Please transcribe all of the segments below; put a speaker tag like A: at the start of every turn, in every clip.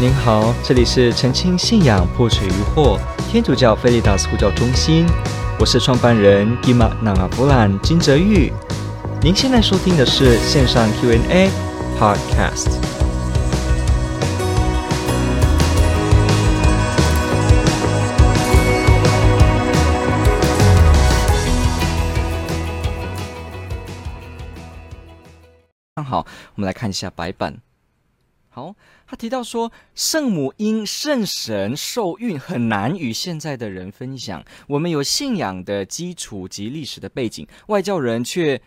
A: 您好，这里是澄清信仰破除疑惑天主教菲利达斯呼叫中心，我是创办人吉玛纳阿布兰金泽玉。您现在收听的是线上 Q&A Podcast。好，我们来看一下白板。好，他提到说，圣母因圣神受孕很难与现在的人分享。我们有信仰的基础及历史的背景，外教人却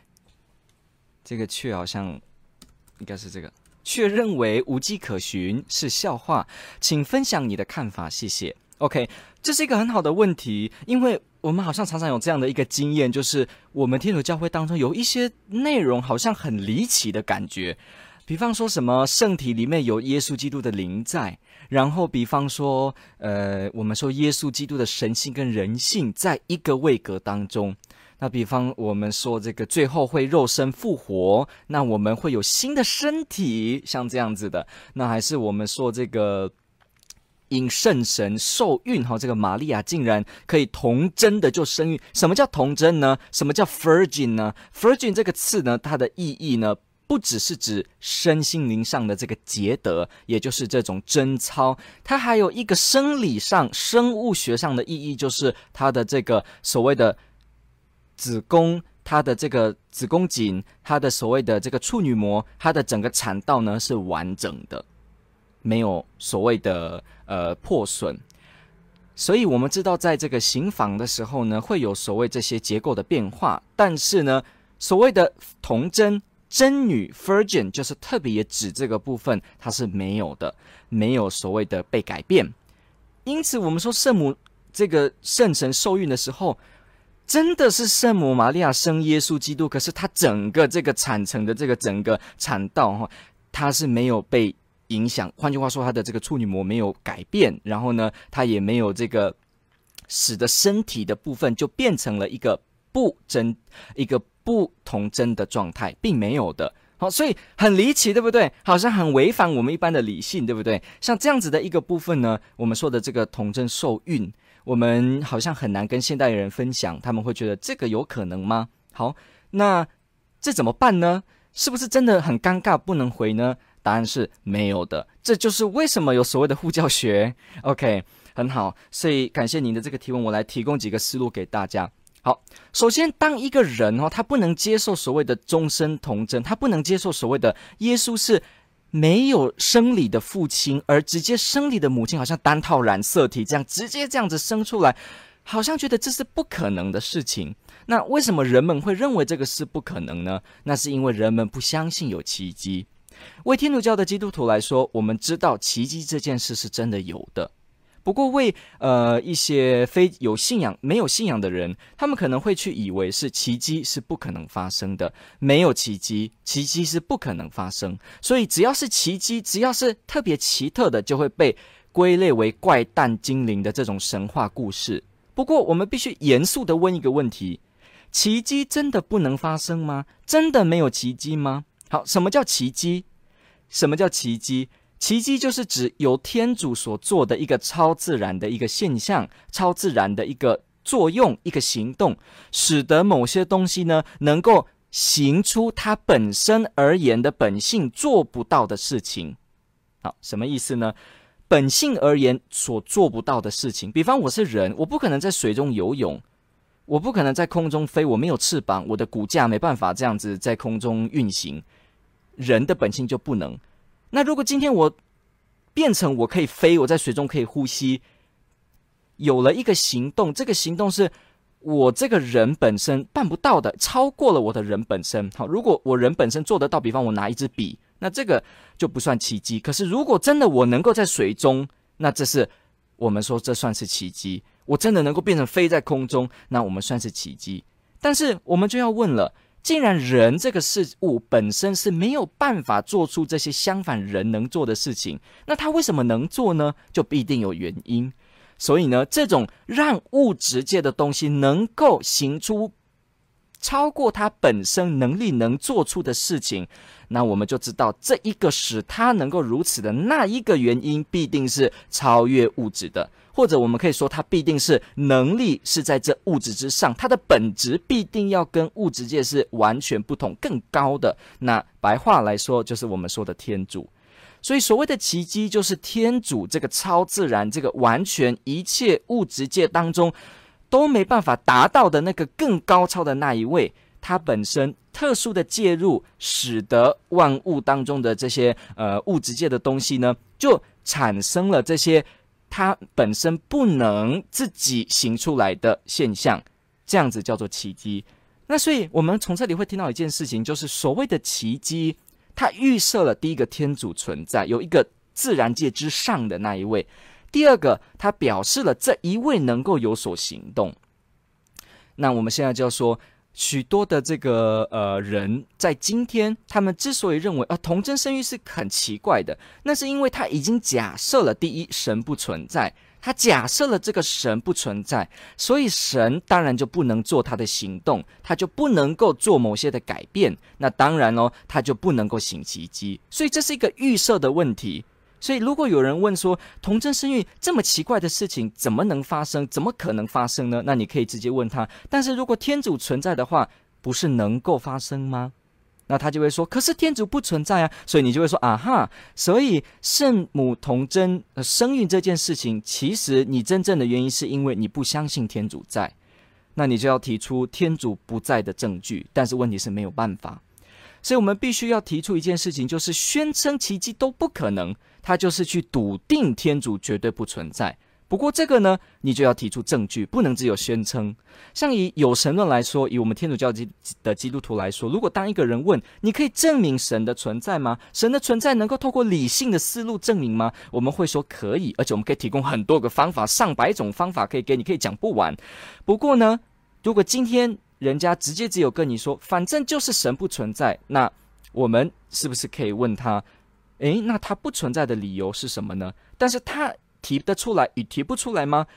A: 这个却好像应该是这个，却认为无迹可寻，是笑话。请分享你的看法，谢谢。OK，这是一个很好的问题，因为我们好像常常有这样的一个经验，就是我们天主教会当中有一些内容好像很离奇的感觉。比方说什么圣体里面有耶稣基督的灵在，然后比方说，呃，我们说耶稣基督的神性跟人性在一个位格当中。那比方我们说这个最后会肉身复活，那我们会有新的身体，像这样子的。那还是我们说这个因圣神受孕哈，这个玛利亚竟然可以童真的就生育。什么叫童真呢？什么叫 virgin 呢？virgin 这个词呢，它的意义呢？不只是指身心灵上的这个洁德，也就是这种贞操，它还有一个生理上、生物学上的意义，就是它的这个所谓的子宫，它的这个子宫颈，它的所谓的这个处女膜，它的整个产道呢是完整的，没有所谓的呃破损。所以我们知道，在这个行房的时候呢，会有所谓这些结构的变化，但是呢，所谓的童贞。真女 Virgin 就是特别也指这个部分，它是没有的，没有所谓的被改变。因此，我们说圣母这个圣神受孕的时候，真的是圣母玛利亚生耶稣基督。可是，它整个这个产程的这个整个产道哈，它是没有被影响。换句话说，它的这个处女膜没有改变，然后呢，它也没有这个使得身体的部分就变成了一个不真一个。不童真的状态，并没有的。好，所以很离奇，对不对？好像很违反我们一般的理性，对不对？像这样子的一个部分呢，我们说的这个童真受孕，我们好像很难跟现代人分享，他们会觉得这个有可能吗？好，那这怎么办呢？是不是真的很尴尬，不能回呢？答案是没有的。这就是为什么有所谓的护教学。OK，很好，所以感谢您的这个提问，我来提供几个思路给大家。好，首先，当一个人哦，他不能接受所谓的终身童贞，他不能接受所谓的耶稣是没有生理的父亲，而直接生理的母亲，好像单套染色体这样直接这样子生出来，好像觉得这是不可能的事情。那为什么人们会认为这个是不可能呢？那是因为人们不相信有奇迹。为天主教的基督徒来说，我们知道奇迹这件事是真的有的。不过为呃一些非有信仰、没有信仰的人，他们可能会去以为是奇迹是不可能发生的，没有奇迹，奇迹是不可能发生。所以只要是奇迹，只要是特别奇特的，就会被归类为怪诞精灵的这种神话故事。不过我们必须严肃地问一个问题：奇迹真的不能发生吗？真的没有奇迹吗？好，什么叫奇迹？什么叫奇迹？奇迹就是指由天主所做的一个超自然的一个现象，超自然的一个作用，一个行动，使得某些东西呢能够行出它本身而言的本性做不到的事情。好，什么意思呢？本性而言所做不到的事情，比方我是人，我不可能在水中游泳，我不可能在空中飞，我没有翅膀，我的骨架没办法这样子在空中运行，人的本性就不能。那如果今天我变成我可以飞，我在水中可以呼吸，有了一个行动，这个行动是我这个人本身办不到的，超过了我的人本身。好，如果我人本身做得到，比方我拿一支笔，那这个就不算奇迹。可是如果真的我能够在水中，那这是我们说这算是奇迹。我真的能够变成飞在空中，那我们算是奇迹。但是我们就要问了。既然人这个事物本身是没有办法做出这些相反人能做的事情，那他为什么能做呢？就必定有原因。所以呢，这种让物质界的东西能够行出超过他本身能力能做出的事情，那我们就知道这一个使他能够如此的那一个原因，必定是超越物质的。或者我们可以说，它必定是能力是在这物质之上，它的本质必定要跟物质界是完全不同、更高的。那白话来说，就是我们说的天主。所以所谓的奇迹，就是天主这个超自然、这个完全一切物质界当中都没办法达到的那个更高超的那一位，他本身特殊的介入，使得万物当中的这些呃物质界的东西呢，就产生了这些。它本身不能自己行出来的现象，这样子叫做奇迹。那所以，我们从这里会听到一件事情，就是所谓的奇迹，它预设了第一个天主存在，有一个自然界之上的那一位；第二个，它表示了这一位能够有所行动。那我们现在就要说。许多的这个呃人在今天，他们之所以认为啊童真生育是很奇怪的，那是因为他已经假设了第一神不存在，他假设了这个神不存在，所以神当然就不能做他的行动，他就不能够做某些的改变，那当然哦，他就不能够行奇迹，所以这是一个预设的问题。所以，如果有人问说童真生育这么奇怪的事情怎么能发生？怎么可能发生呢？那你可以直接问他。但是如果天主存在的话，不是能够发生吗？那他就会说：可是天主不存在啊！所以你就会说：啊哈！所以圣母童真生育这件事情，其实你真正的原因是因为你不相信天主在。那你就要提出天主不在的证据。但是问题是没有办法。所以我们必须要提出一件事情，就是宣称奇迹都不可能。他就是去笃定天主绝对不存在。不过这个呢，你就要提出证据，不能只有宣称。像以有神论来说，以我们天主教基的基督徒来说，如果当一个人问，你可以证明神的存在吗？神的存在能够透过理性的思路证明吗？我们会说可以，而且我们可以提供很多个方法，上百种方法可以给你，可以讲不完。不过呢，如果今天人家直接只有跟你说，反正就是神不存在，那我们是不是可以问他？诶，那他不存在的理由是什么呢？但是他提得出来与提不出来吗？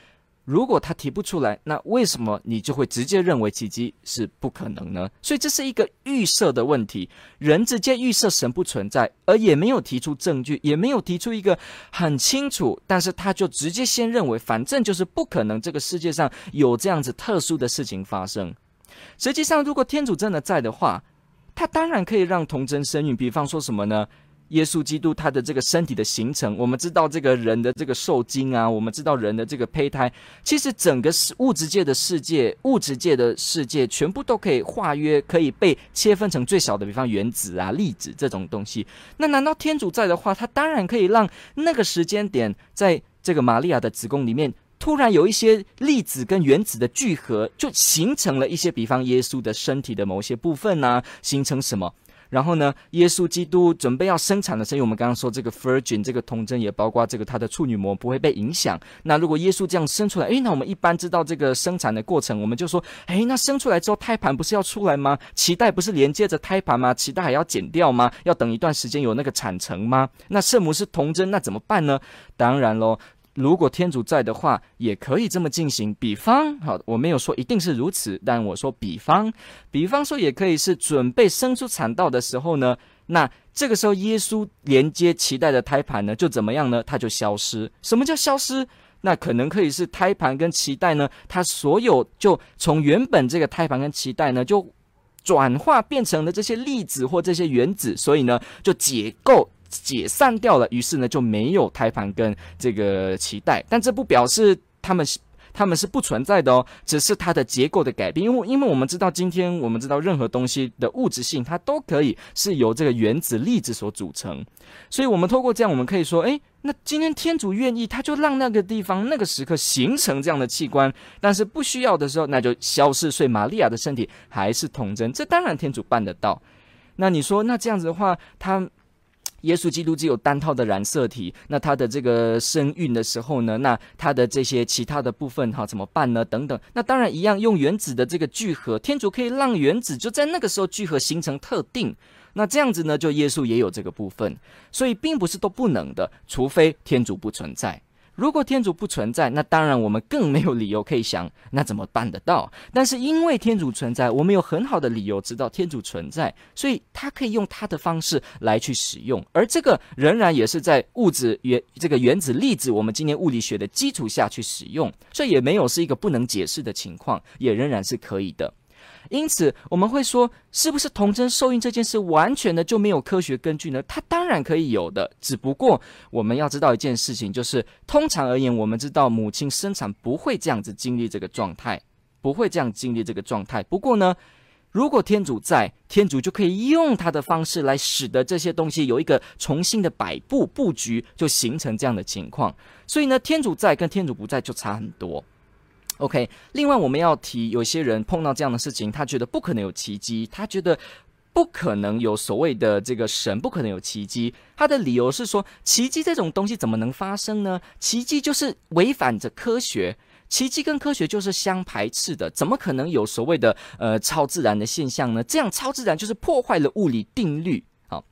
A: 如果他提不出来，那为什么你就会直接认为奇迹是不可能呢？所以这是一个预设的问题。人直接预设神不存在，而也没有提出证据，也没有提出一个很清楚，但是他就直接先认为，反正就是不可能，这个世界上有这样子特殊的事情发生。实际上，如果天主真的在的话，他当然可以让童真生育。比方说什么呢？耶稣基督他的这个身体的形成，我们知道这个人的这个受精啊，我们知道人的这个胚胎，其实整个是物质界的世界，物质界的世界全部都可以化约，可以被切分成最小的，比方原子啊、粒子这种东西。那难道天主在的话，他当然可以让那个时间点，在这个玛利亚的子宫里面，突然有一些粒子跟原子的聚合，就形成了一些，比方耶稣的身体的某些部分啊，形成什么？然后呢，耶稣基督准备要生产的时候，我们刚刚说这个 virgin 这个童贞也包括这个他的处女膜不会被影响。那如果耶稣这样生出来，诶，那我们一般知道这个生产的过程，我们就说，诶，那生出来之后胎盘不是要出来吗？脐带不是连接着胎盘吗？脐带还要剪掉吗？要等一段时间有那个产程吗？那圣母是童贞，那怎么办呢？当然喽。如果天主在的话，也可以这么进行。比方，好，我没有说一定是如此，但我说比方，比方说也可以是准备生出产道的时候呢，那这个时候耶稣连接脐带的胎盘呢，就怎么样呢？它就消失。什么叫消失？那可能可以是胎盘跟脐带呢，它所有就从原本这个胎盘跟脐带呢，就转化变成了这些粒子或这些原子，所以呢，就解构。解散掉了，于是呢就没有胎盘跟这个脐带，但这不表示他们是他们是不存在的哦，只是它的结构的改变。因为因为我们知道，今天我们知道任何东西的物质性，它都可以是由这个原子粒子所组成。所以，我们透过这样，我们可以说，诶，那今天天主愿意，他就让那个地方那个时刻形成这样的器官，但是不需要的时候，那就消失。所以，玛利亚的身体还是童真，这当然天主办得到。那你说，那这样子的话，他。耶稣基督只有单套的染色体，那他的这个身孕的时候呢，那他的这些其他的部分哈怎么办呢？等等，那当然一样，用原子的这个聚合，天主可以让原子就在那个时候聚合形成特定，那这样子呢，就耶稣也有这个部分，所以并不是都不能的，除非天主不存在。如果天主不存在，那当然我们更没有理由可以想那怎么办得到。但是因为天主存在，我们有很好的理由知道天主存在，所以他可以用他的方式来去使用。而这个仍然也是在物质原这个原子粒子我们今天物理学的基础下去使用，所以也没有是一个不能解释的情况，也仍然是可以的。因此，我们会说，是不是童贞受孕这件事完全的就没有科学根据呢？它当然可以有的，只不过我们要知道一件事情，就是通常而言，我们知道母亲生产不会这样子经历这个状态，不会这样经历这个状态。不过呢，如果天主在，天主就可以用他的方式来使得这些东西有一个重新的摆布布局，就形成这样的情况。所以呢，天主在跟天主不在就差很多。OK，另外我们要提，有些人碰到这样的事情，他觉得不可能有奇迹，他觉得不可能有所谓的这个神，不可能有奇迹。他的理由是说，奇迹这种东西怎么能发生呢？奇迹就是违反着科学，奇迹跟科学就是相排斥的，怎么可能有所谓的呃超自然的现象呢？这样超自然就是破坏了物理定律。好，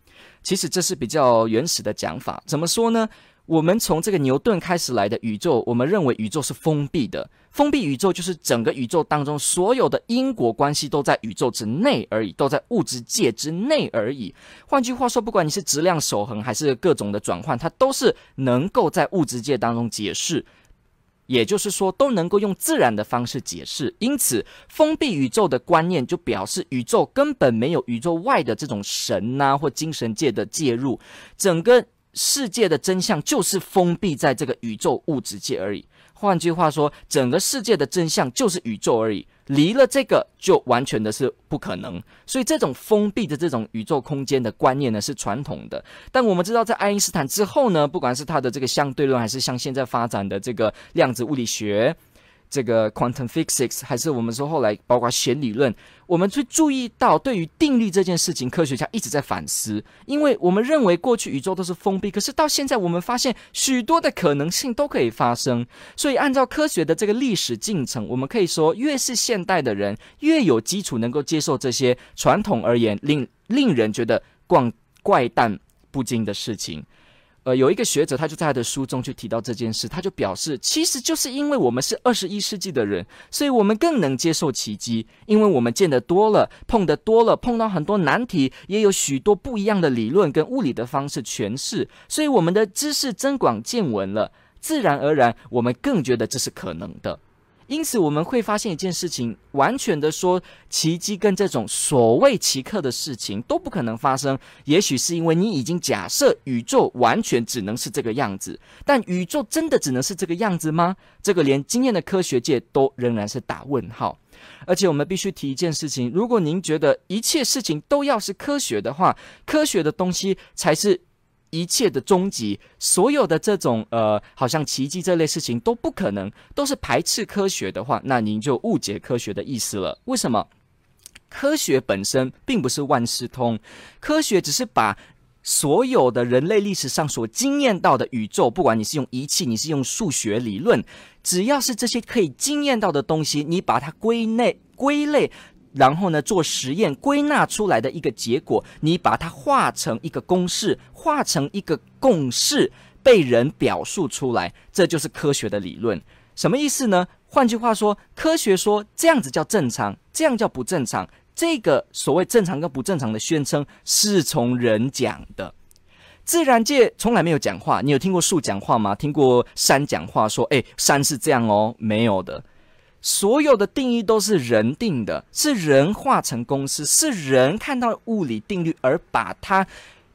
A: 其实这是比较原始的讲法，怎么说呢？我们从这个牛顿开始来的宇宙，我们认为宇宙是封闭的。封闭宇宙就是整个宇宙当中所有的因果关系都在宇宙之内而已，都在物质界之内而已。换句话说，不管你是质量守恒还是各种的转换，它都是能够在物质界当中解释。也就是说，都能够用自然的方式解释。因此，封闭宇宙的观念就表示宇宙根本没有宇宙外的这种神呐、或精神界的介入，整个。世界的真相就是封闭在这个宇宙物质界而已。换句话说，整个世界的真相就是宇宙而已，离了这个就完全的是不可能。所以，这种封闭的这种宇宙空间的观念呢，是传统的。但我们知道，在爱因斯坦之后呢，不管是他的这个相对论，还是像现在发展的这个量子物理学。这个 quantum physics 还是我们说后来包括弦理论，我们去注意到对于定律这件事情，科学家一直在反思，因为我们认为过去宇宙都是封闭，可是到现在我们发现许多的可能性都可以发生，所以按照科学的这个历史进程，我们可以说越是现代的人越有基础能够接受这些传统而言令令人觉得怪怪诞不经的事情。呃，有一个学者，他就在他的书中去提到这件事，他就表示，其实就是因为我们是二十一世纪的人，所以我们更能接受奇迹，因为我们见得多了，碰得多了，碰到很多难题，也有许多不一样的理论跟物理的方式诠释，所以我们的知识增广见闻了，自然而然，我们更觉得这是可能的。因此，我们会发现一件事情：完全的说，奇迹跟这种所谓奇客的事情都不可能发生。也许是因为你已经假设宇宙完全只能是这个样子，但宇宙真的只能是这个样子吗？这个连今天的科学界都仍然是打问号。而且，我们必须提一件事情：如果您觉得一切事情都要是科学的话，科学的东西才是。一切的终极，所有的这种呃，好像奇迹这类事情都不可能，都是排斥科学的话，那您就误解科学的意思了。为什么？科学本身并不是万事通，科学只是把所有的人类历史上所经验到的宇宙，不管你是用仪器，你是用数学理论，只要是这些可以经验到的东西，你把它归类归类。然后呢，做实验归纳出来的一个结果，你把它化成一个公式，化成一个共识，被人表述出来，这就是科学的理论。什么意思呢？换句话说，科学说这样子叫正常，这样叫不正常。这个所谓正常跟不正常的宣称是从人讲的，自然界从来没有讲话。你有听过树讲话吗？听过山讲话说，诶，山是这样哦，没有的。所有的定义都是人定的，是人化成公式，是人看到物理定律而把它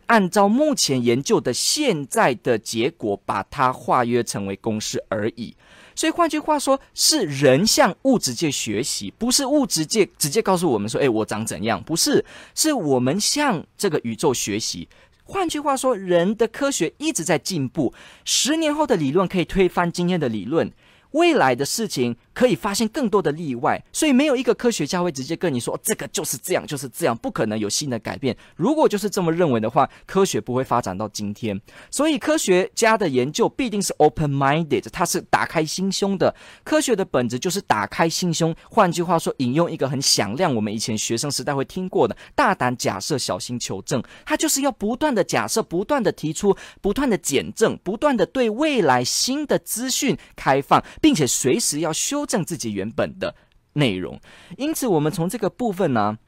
A: 按照目前研究的现在的结果把它化约成为公式而已。所以换句话说，是人向物质界学习，不是物质界直接告诉我们说：“诶，我长怎样？”不是，是我们向这个宇宙学习。换句话说，人的科学一直在进步，十年后的理论可以推翻今天的理论。未来的事情可以发现更多的例外，所以没有一个科学家会直接跟你说这个就是这样，就是这样，不可能有新的改变。如果就是这么认为的话，科学不会发展到今天。所以科学家的研究必定是 open-minded，它是打开心胸的。科学的本质就是打开心胸。换句话说，引用一个很响亮，我们以前学生时代会听过的“大胆假设，小心求证”，它就是要不断的假设，不断的提出，不断的检证，不断的对未来新的资讯开放。并且随时要修正自己原本的内容，因此我们从这个部分呢，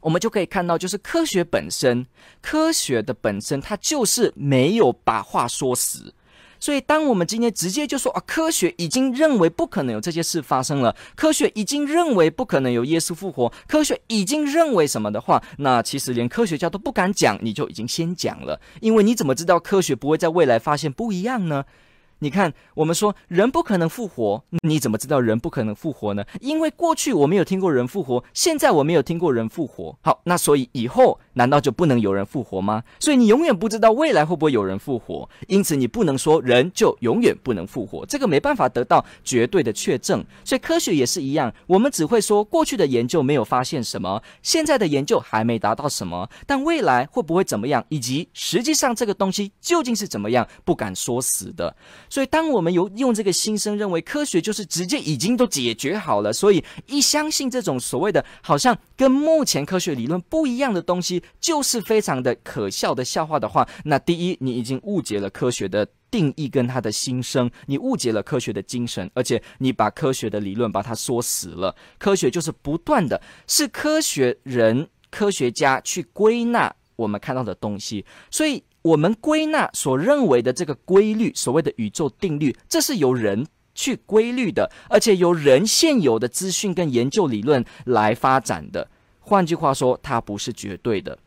A: 我们就可以看到，就是科学本身，科学的本身，它就是没有把话说死。所以，当我们今天直接就说啊，科学已经认为不可能有这些事发生了，科学已经认为不可能有耶稣复活，科学已经认为什么的话，那其实连科学家都不敢讲，你就已经先讲了，因为你怎么知道科学不会在未来发现不一样呢？你看，我们说人不可能复活，你怎么知道人不可能复活呢？因为过去我没有听过人复活，现在我没有听过人复活。好，那所以以后难道就不能有人复活吗？所以你永远不知道未来会不会有人复活，因此你不能说人就永远不能复活，这个没办法得到绝对的确证。所以科学也是一样，我们只会说过去的研究没有发现什么，现在的研究还没达到什么，但未来会不会怎么样，以及实际上这个东西究竟是怎么样，不敢说死的。所以，当我们有用这个心声认为科学就是直接已经都解决好了，所以一相信这种所谓的好像跟目前科学理论不一样的东西，就是非常的可笑的笑话的话，那第一，你已经误解了科学的定义跟他的心声，你误解了科学的精神，而且你把科学的理论把它说死了。科学就是不断的，是科学人、科学家去归纳我们看到的东西，所以。我们归纳所认为的这个规律，所谓的宇宙定律，这是由人去规律的，而且由人现有的资讯跟研究理论来发展的。换句话说，它不是绝对的。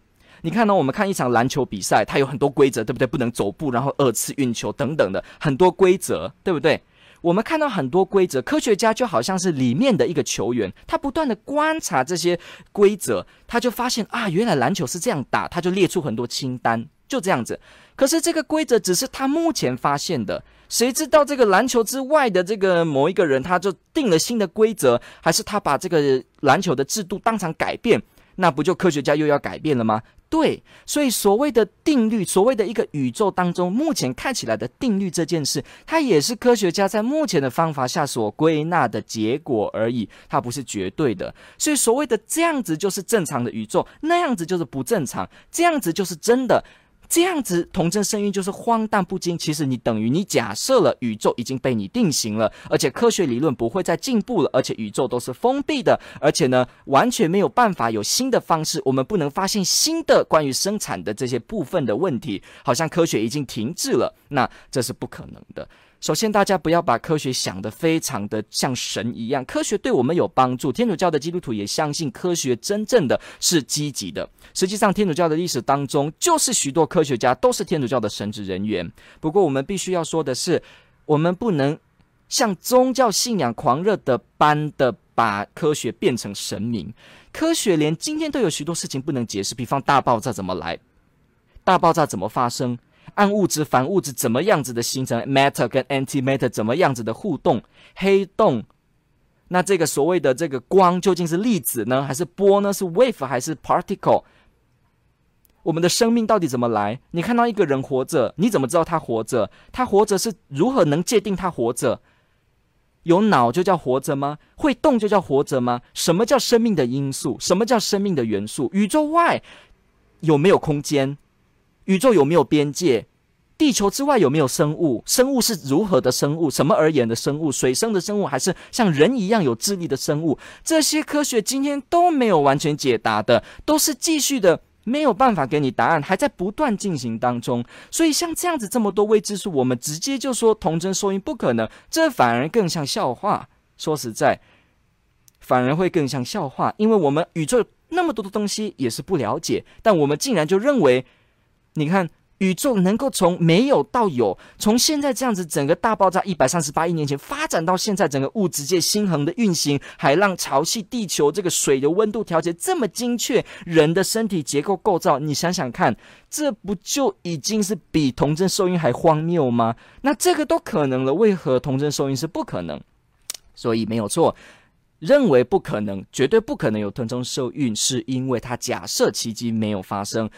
A: 你看呢？我们看一场篮球比赛，它有很多规则，对不对？不能走步，然后二次运球等等的很多规则，对不对？我们看到很多规则，科学家就好像是里面的一个球员，他不断的观察这些规则，他就发现啊，原来篮球是这样打，他就列出很多清单。就这样子，可是这个规则只是他目前发现的，谁知道这个篮球之外的这个某一个人，他就定了新的规则，还是他把这个篮球的制度当场改变？那不就科学家又要改变了吗？对，所以所谓的定律，所谓的一个宇宙当中目前看起来的定律这件事，它也是科学家在目前的方法下所归纳的结果而已，它不是绝对的。所以所谓的这样子就是正常的宇宙，那样子就是不正常，这样子就是真的。这样子童真声音就是荒诞不经。其实你等于你假设了宇宙已经被你定型了，而且科学理论不会再进步了，而且宇宙都是封闭的，而且呢完全没有办法有新的方式，我们不能发现新的关于生产的这些部分的问题，好像科学已经停滞了，那这是不可能的。首先，大家不要把科学想得非常的像神一样。科学对我们有帮助，天主教的基督徒也相信科学真正的是积极的。实际上，天主教的历史当中，就是许多科学家都是天主教的神职人员。不过，我们必须要说的是，我们不能像宗教信仰狂热的般的把科学变成神明。科学连今天都有许多事情不能解释，比方大爆炸怎么来，大爆炸怎么发生。暗物质、反物质怎么样子的形成？Matter 跟 antimatter 怎么样子的互动？黑洞，那这个所谓的这个光究竟是粒子呢，还是波呢？是 wave 还是 particle？我们的生命到底怎么来？你看到一个人活着，你怎么知道他活着？他活着是如何能界定他活着？有脑就叫活着吗？会动就叫活着吗？什么叫生命的因素？什么叫生命的元素？宇宙外有没有空间？宇宙有没有边界？地球之外有没有生物？生物是如何的生物？什么而言的生物？水生的生物还是像人一样有智力的生物？这些科学今天都没有完全解答的，都是继续的，没有办法给你答案，还在不断进行当中。所以像这样子这么多未知数，我们直接就说童真说音不可能，这反而更像笑话。说实在，反而会更像笑话，因为我们宇宙那么多的东西也是不了解，但我们竟然就认为。你看，宇宙能够从没有到有，从现在这样子整个大爆炸一百三十八亿年前发展到现在，整个物质界星恒的运行，海浪、潮汐、地球这个水的温度调节这么精确，人的身体结构构造，你想想看，这不就已经是比童真受孕还荒谬吗？那这个都可能了，为何童真受孕是不可能？所以没有错。认为不可能，绝对不可能有吞中受孕，是因为他假设奇迹没有发生，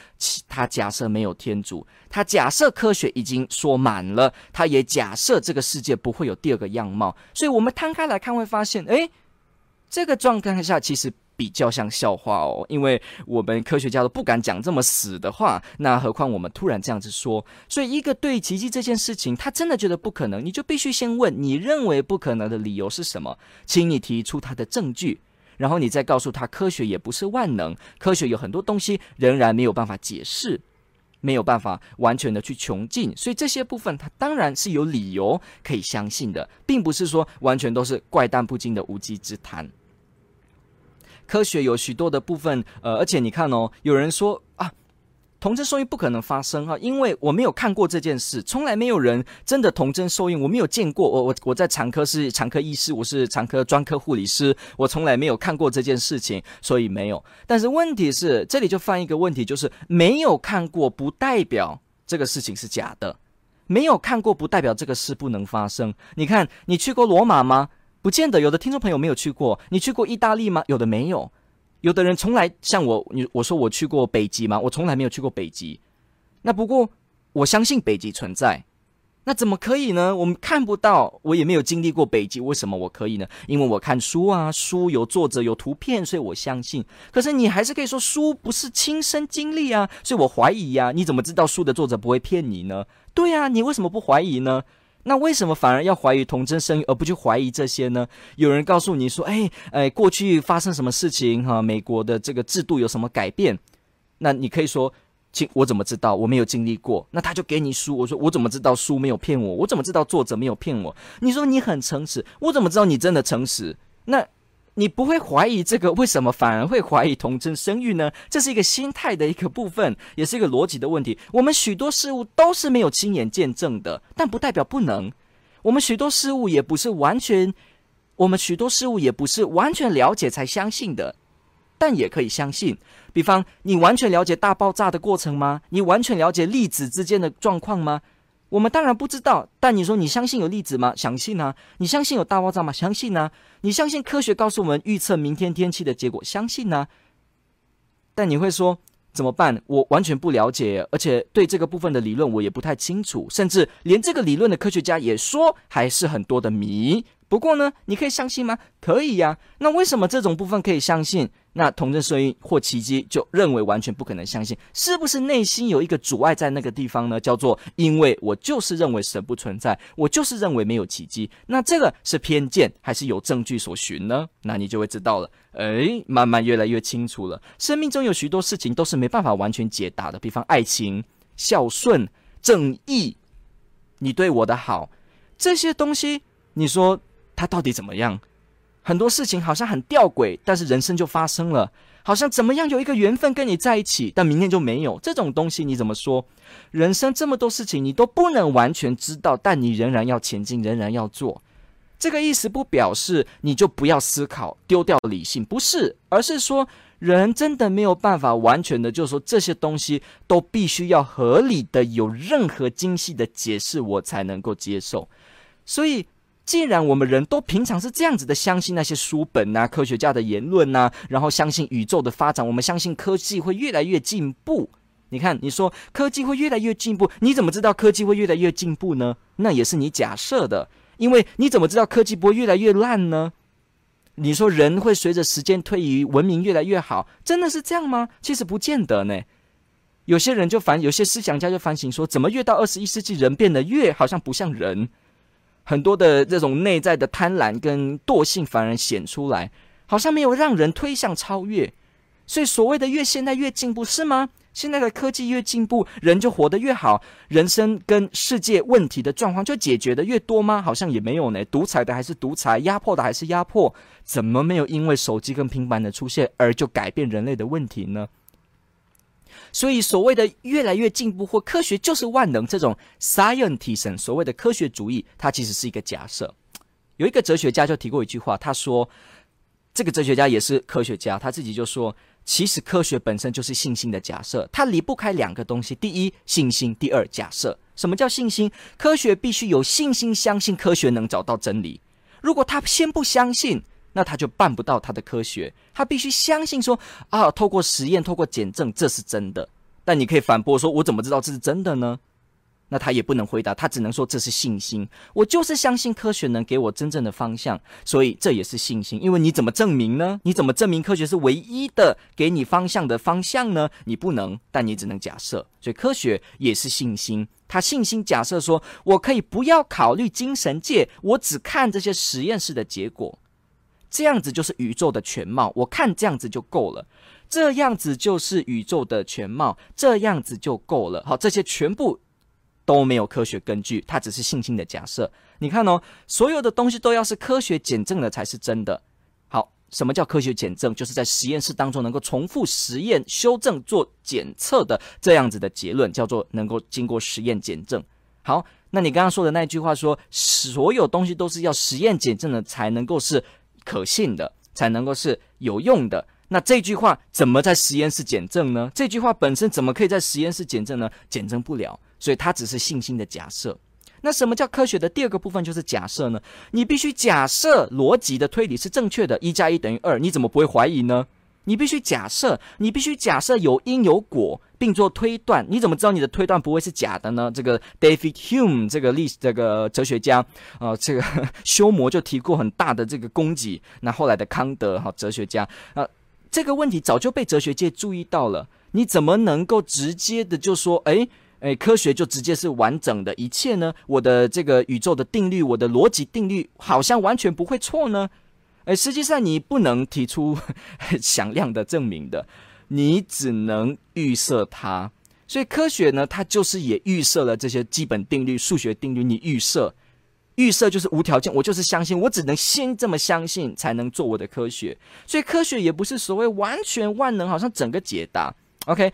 A: 他假设没有天主，他假设科学已经说满了，他也假设这个世界不会有第二个样貌，所以我们摊开来看会发现，诶，这个状态下其实。比较像笑话哦，因为我们科学家都不敢讲这么死的话，那何况我们突然这样子说？所以，一个对奇迹这件事情，他真的觉得不可能，你就必须先问你认为不可能的理由是什么，请你提出他的证据，然后你再告诉他，科学也不是万能，科学有很多东西仍然没有办法解释，没有办法完全的去穷尽，所以这些部分他当然是有理由可以相信的，并不是说完全都是怪诞不经的无稽之谈。科学有许多的部分，呃，而且你看哦，有人说啊，童真受孕不可能发生哈，因为我没有看过这件事，从来没有人真的童真受孕，我没有见过。我我我在产科是产科医师，我是产科专科护理师，我从来没有看过这件事情，所以没有。但是问题是，这里就犯一个问题，就是没有看过不代表这个事情是假的，没有看过不代表这个事不能发生。你看，你去过罗马吗？不见得，有的听众朋友没有去过。你去过意大利吗？有的没有。有的人从来像我，你我说我去过北极吗？我从来没有去过北极。那不过我相信北极存在。那怎么可以呢？我们看不到，我也没有经历过北极，为什么我可以呢？因为我看书啊，书有作者有图片，所以我相信。可是你还是可以说书不是亲身经历啊，所以我怀疑呀。你怎么知道书的作者不会骗你呢？对啊，你为什么不怀疑呢？那为什么反而要怀疑童真生育，而不去怀疑这些呢？有人告诉你说：“哎哎，过去发生什么事情？哈，美国的这个制度有什么改变？”那你可以说：“请，我怎么知道？我没有经历过。”那他就给你书。我说：“我怎么知道书没有骗我？我怎么知道作者没有骗我？”你说你很诚实，我怎么知道你真的诚实？那。你不会怀疑这个，为什么反而会怀疑童真生育呢？这是一个心态的一个部分，也是一个逻辑的问题。我们许多事物都是没有亲眼见证的，但不代表不能。我们许多事物也不是完全，我们许多事物也不是完全了解才相信的，但也可以相信。比方，你完全了解大爆炸的过程吗？你完全了解粒子之间的状况吗？我们当然不知道，但你说你相信有粒子吗？相信啊。你相信有大爆炸吗？相信啊。你相信科学告诉我们预测明天天气的结果？相信啊。但你会说怎么办？我完全不了解，而且对这个部分的理论我也不太清楚，甚至连这个理论的科学家也说还是很多的谜。不过呢，你可以相信吗？可以呀。那为什么这种部分可以相信？那童真受孕或奇迹就认为完全不可能相信，是不是内心有一个阻碍在那个地方呢？叫做因为我就是认为神不存在，我就是认为没有奇迹。那这个是偏见还是有证据所寻呢？那你就会知道了。诶，慢慢越来越清楚了。生命中有许多事情都是没办法完全解答的，比方爱情、孝顺、正义，你对我的好，这些东西，你说他到底怎么样？很多事情好像很吊诡，但是人生就发生了，好像怎么样有一个缘分跟你在一起，但明天就没有这种东西，你怎么说？人生这么多事情，你都不能完全知道，但你仍然要前进，仍然要做。这个意思不表示你就不要思考，丢掉理性，不是，而是说人真的没有办法完全的，就是说这些东西都必须要合理的有任何精细的解释，我才能够接受。所以。既然我们人都平常是这样子的，相信那些书本啊、科学家的言论啊，然后相信宇宙的发展，我们相信科技会越来越进步。你看，你说科技会越来越进步，你怎么知道科技会越来越进步呢？那也是你假设的，因为你怎么知道科技不会越来越烂呢？你说人会随着时间推移，文明越来越好，真的是这样吗？其实不见得呢。有些人就反，有些思想家就反省说，怎么越到二十一世纪，人变得越好像不像人。很多的这种内在的贪婪跟惰性反而显出来，好像没有让人推向超越。所以所谓的越现代越进步是吗？现在的科技越进步，人就活得越好，人生跟世界问题的状况就解决得越多吗？好像也没有呢。独裁的还是独裁，压迫的还是压迫，怎么没有因为手机跟平板的出现而就改变人类的问题呢？所以所谓的越来越进步或科学就是万能这种 scientism，所谓的科学主义，它其实是一个假设。有一个哲学家就提过一句话，他说，这个哲学家也是科学家，他自己就说，其实科学本身就是信心的假设，它离不开两个东西：第一，信心；第二，假设。什么叫信心？科学必须有信心，相信科学能找到真理。如果他先不相信，那他就办不到他的科学，他必须相信说啊，透过实验，透过检证，这是真的。但你可以反驳说，我怎么知道这是真的呢？那他也不能回答，他只能说这是信心。我就是相信科学能给我真正的方向，所以这也是信心。因为你怎么证明呢？你怎么证明科学是唯一的给你方向的方向呢？你不能，但你只能假设。所以科学也是信心。他信心假设说，我可以不要考虑精神界，我只看这些实验室的结果。这样子就是宇宙的全貌，我看这样子就够了。这样子就是宇宙的全貌，这样子就够了。好，这些全部都没有科学根据，它只是信心的假设。你看哦，所有的东西都要是科学检证的才是真的。好，什么叫科学检证？就是在实验室当中能够重复实验、修正、做检测的这样子的结论，叫做能够经过实验检证。好，那你刚刚说的那句话说，所有东西都是要实验检证的才能够是。可信的才能够是有用的。那这句话怎么在实验室检证呢？这句话本身怎么可以在实验室检证呢？检证不了，所以它只是信心的假设。那什么叫科学的第二个部分就是假设呢？你必须假设逻辑的推理是正确的，一加一等于二，你怎么不会怀疑呢？你必须假设，你必须假设有因有果，并做推断。你怎么知道你的推断不会是假的呢？这个 David Hume 这个历史这个哲学家，呃，这个休谟就提过很大的这个攻击。那后来的康德哈哲学家，啊、呃，这个问题早就被哲学界注意到了。你怎么能够直接的就说，哎哎，科学就直接是完整的一切呢？我的这个宇宙的定律，我的逻辑定律好像完全不会错呢？哎，实际上你不能提出 响亮的证明的，你只能预设它。所以科学呢，它就是也预设了这些基本定律、数学定律。你预设，预设就是无条件，我就是相信，我只能先这么相信，才能做我的科学。所以科学也不是所谓完全万能，好像整个解答。OK，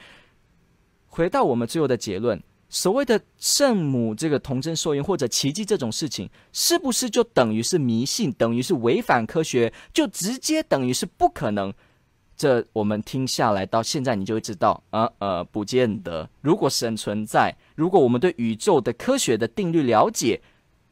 A: 回到我们最后的结论。所谓的圣母这个童贞受孕或者奇迹这种事情，是不是就等于是迷信，等于是违反科学，就直接等于是不可能？这我们听下来到现在，你就会知道，啊呃，不见得。如果神存在，如果我们对宇宙的科学的定律了解，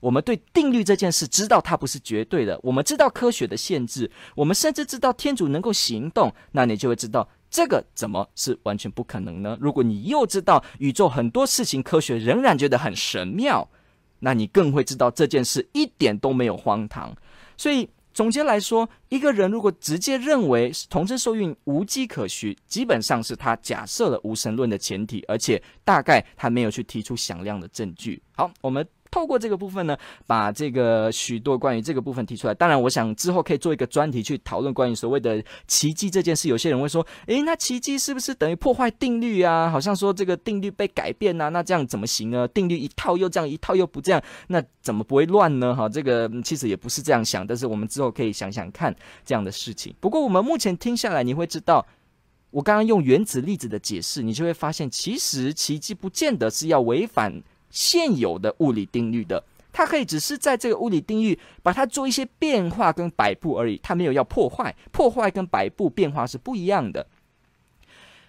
A: 我们对定律这件事知道它不是绝对的，我们知道科学的限制，我们甚至知道天主能够行动，那你就会知道。这个怎么是完全不可能呢？如果你又知道宇宙很多事情科学仍然觉得很神妙，那你更会知道这件事一点都没有荒唐。所以总结来说，一个人如果直接认为童贞受孕无迹可循，基本上是他假设了无神论的前提，而且大概他没有去提出响亮的证据。好，我们。透过这个部分呢，把这个许多关于这个部分提出来。当然，我想之后可以做一个专题去讨论关于所谓的奇迹这件事。有些人会说：“诶，那奇迹是不是等于破坏定律啊？好像说这个定律被改变啊，那这样怎么行呢？定律一套又这样，一套又不这样，那怎么不会乱呢？”哈，这个其实也不是这样想，但是我们之后可以想想看这样的事情。不过我们目前听下来，你会知道，我刚刚用原子粒子的解释，你就会发现，其实奇迹不见得是要违反。现有的物理定律的，它可以只是在这个物理定律把它做一些变化跟摆布而已，它没有要破坏，破坏跟摆布变化是不一样的。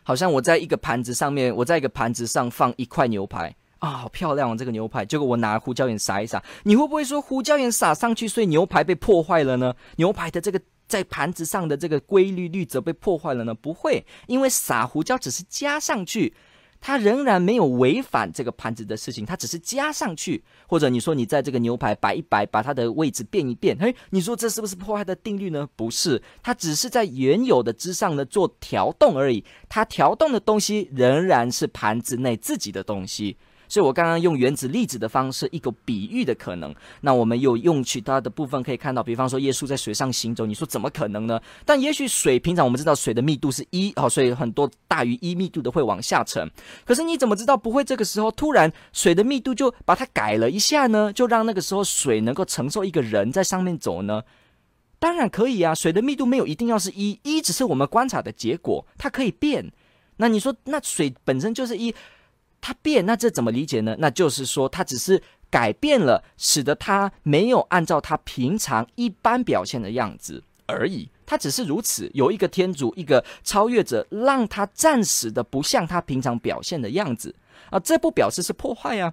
A: 好像我在一个盘子上面，我在一个盘子上放一块牛排啊，好漂亮哦，这个牛排。结果我拿胡椒盐撒一撒，你会不会说胡椒盐撒上去，所以牛排被破坏了呢？牛排的这个在盘子上的这个规律律则被破坏了呢？不会，因为撒胡椒只是加上去。它仍然没有违反这个盘子的事情，它只是加上去，或者你说你在这个牛排摆一摆，把它的位置变一变，嘿，你说这是不是破坏的定律呢？不是，它只是在原有的之上呢做调动而已，它调动的东西仍然是盘子内自己的东西。所以我刚刚用原子粒子的方式，一个比喻的可能。那我们有用其他的部分可以看到，比方说耶稣在水上行走，你说怎么可能呢？但也许水平常我们知道水的密度是一，好，所以很多大于一密度的会往下沉。可是你怎么知道不会这个时候突然水的密度就把它改了一下呢？就让那个时候水能够承受一个人在上面走呢？当然可以啊，水的密度没有一定要是一，一只是我们观察的结果，它可以变。那你说，那水本身就是一，它变，那这怎么理解呢？那就是说，它只是改变了，使得它没有按照它平常一般表现的样子而已。它只是如此，有一个天主，一个超越者，让它暂时的不像它平常表现的样子啊。这不表示是破坏啊。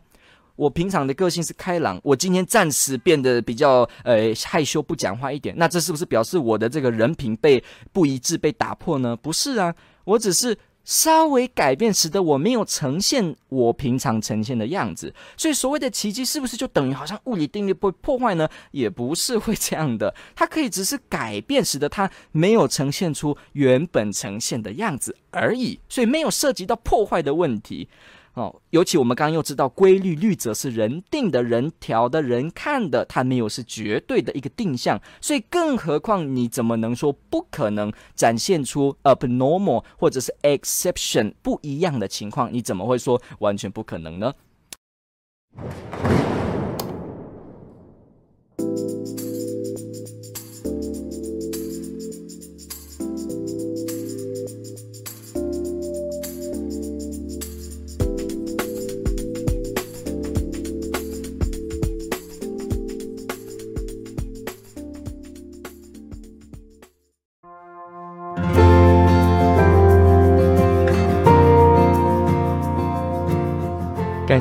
A: 我平常的个性是开朗，我今天暂时变得比较呃害羞不讲话一点，那这是不是表示我的这个人品被不一致被打破呢？不是啊，我只是稍微改变，使得我没有呈现我平常呈现的样子。所以所谓的奇迹是不是就等于好像物理定律被破坏呢？也不是会这样的，它可以只是改变，使得它没有呈现出原本呈现的样子而已。所以没有涉及到破坏的问题。哦，尤其我们刚刚又知道规律律则是人定的、人调的、人看的，它没有是绝对的一个定向，所以更何况你怎么能说不可能展现出 abnormal 或者是 exception 不一样的情况？你怎么会说完全不可能呢？